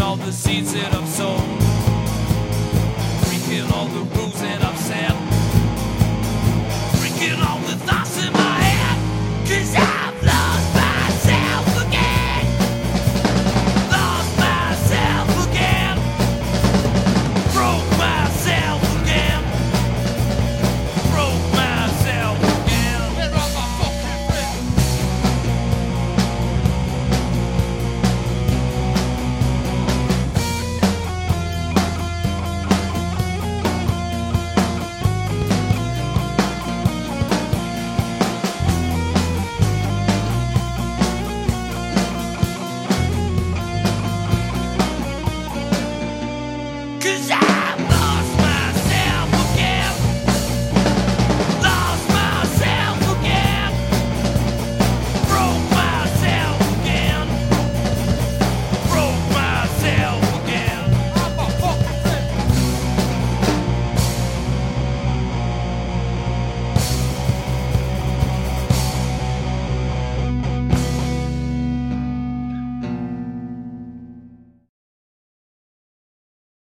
all the seeds that I've sown.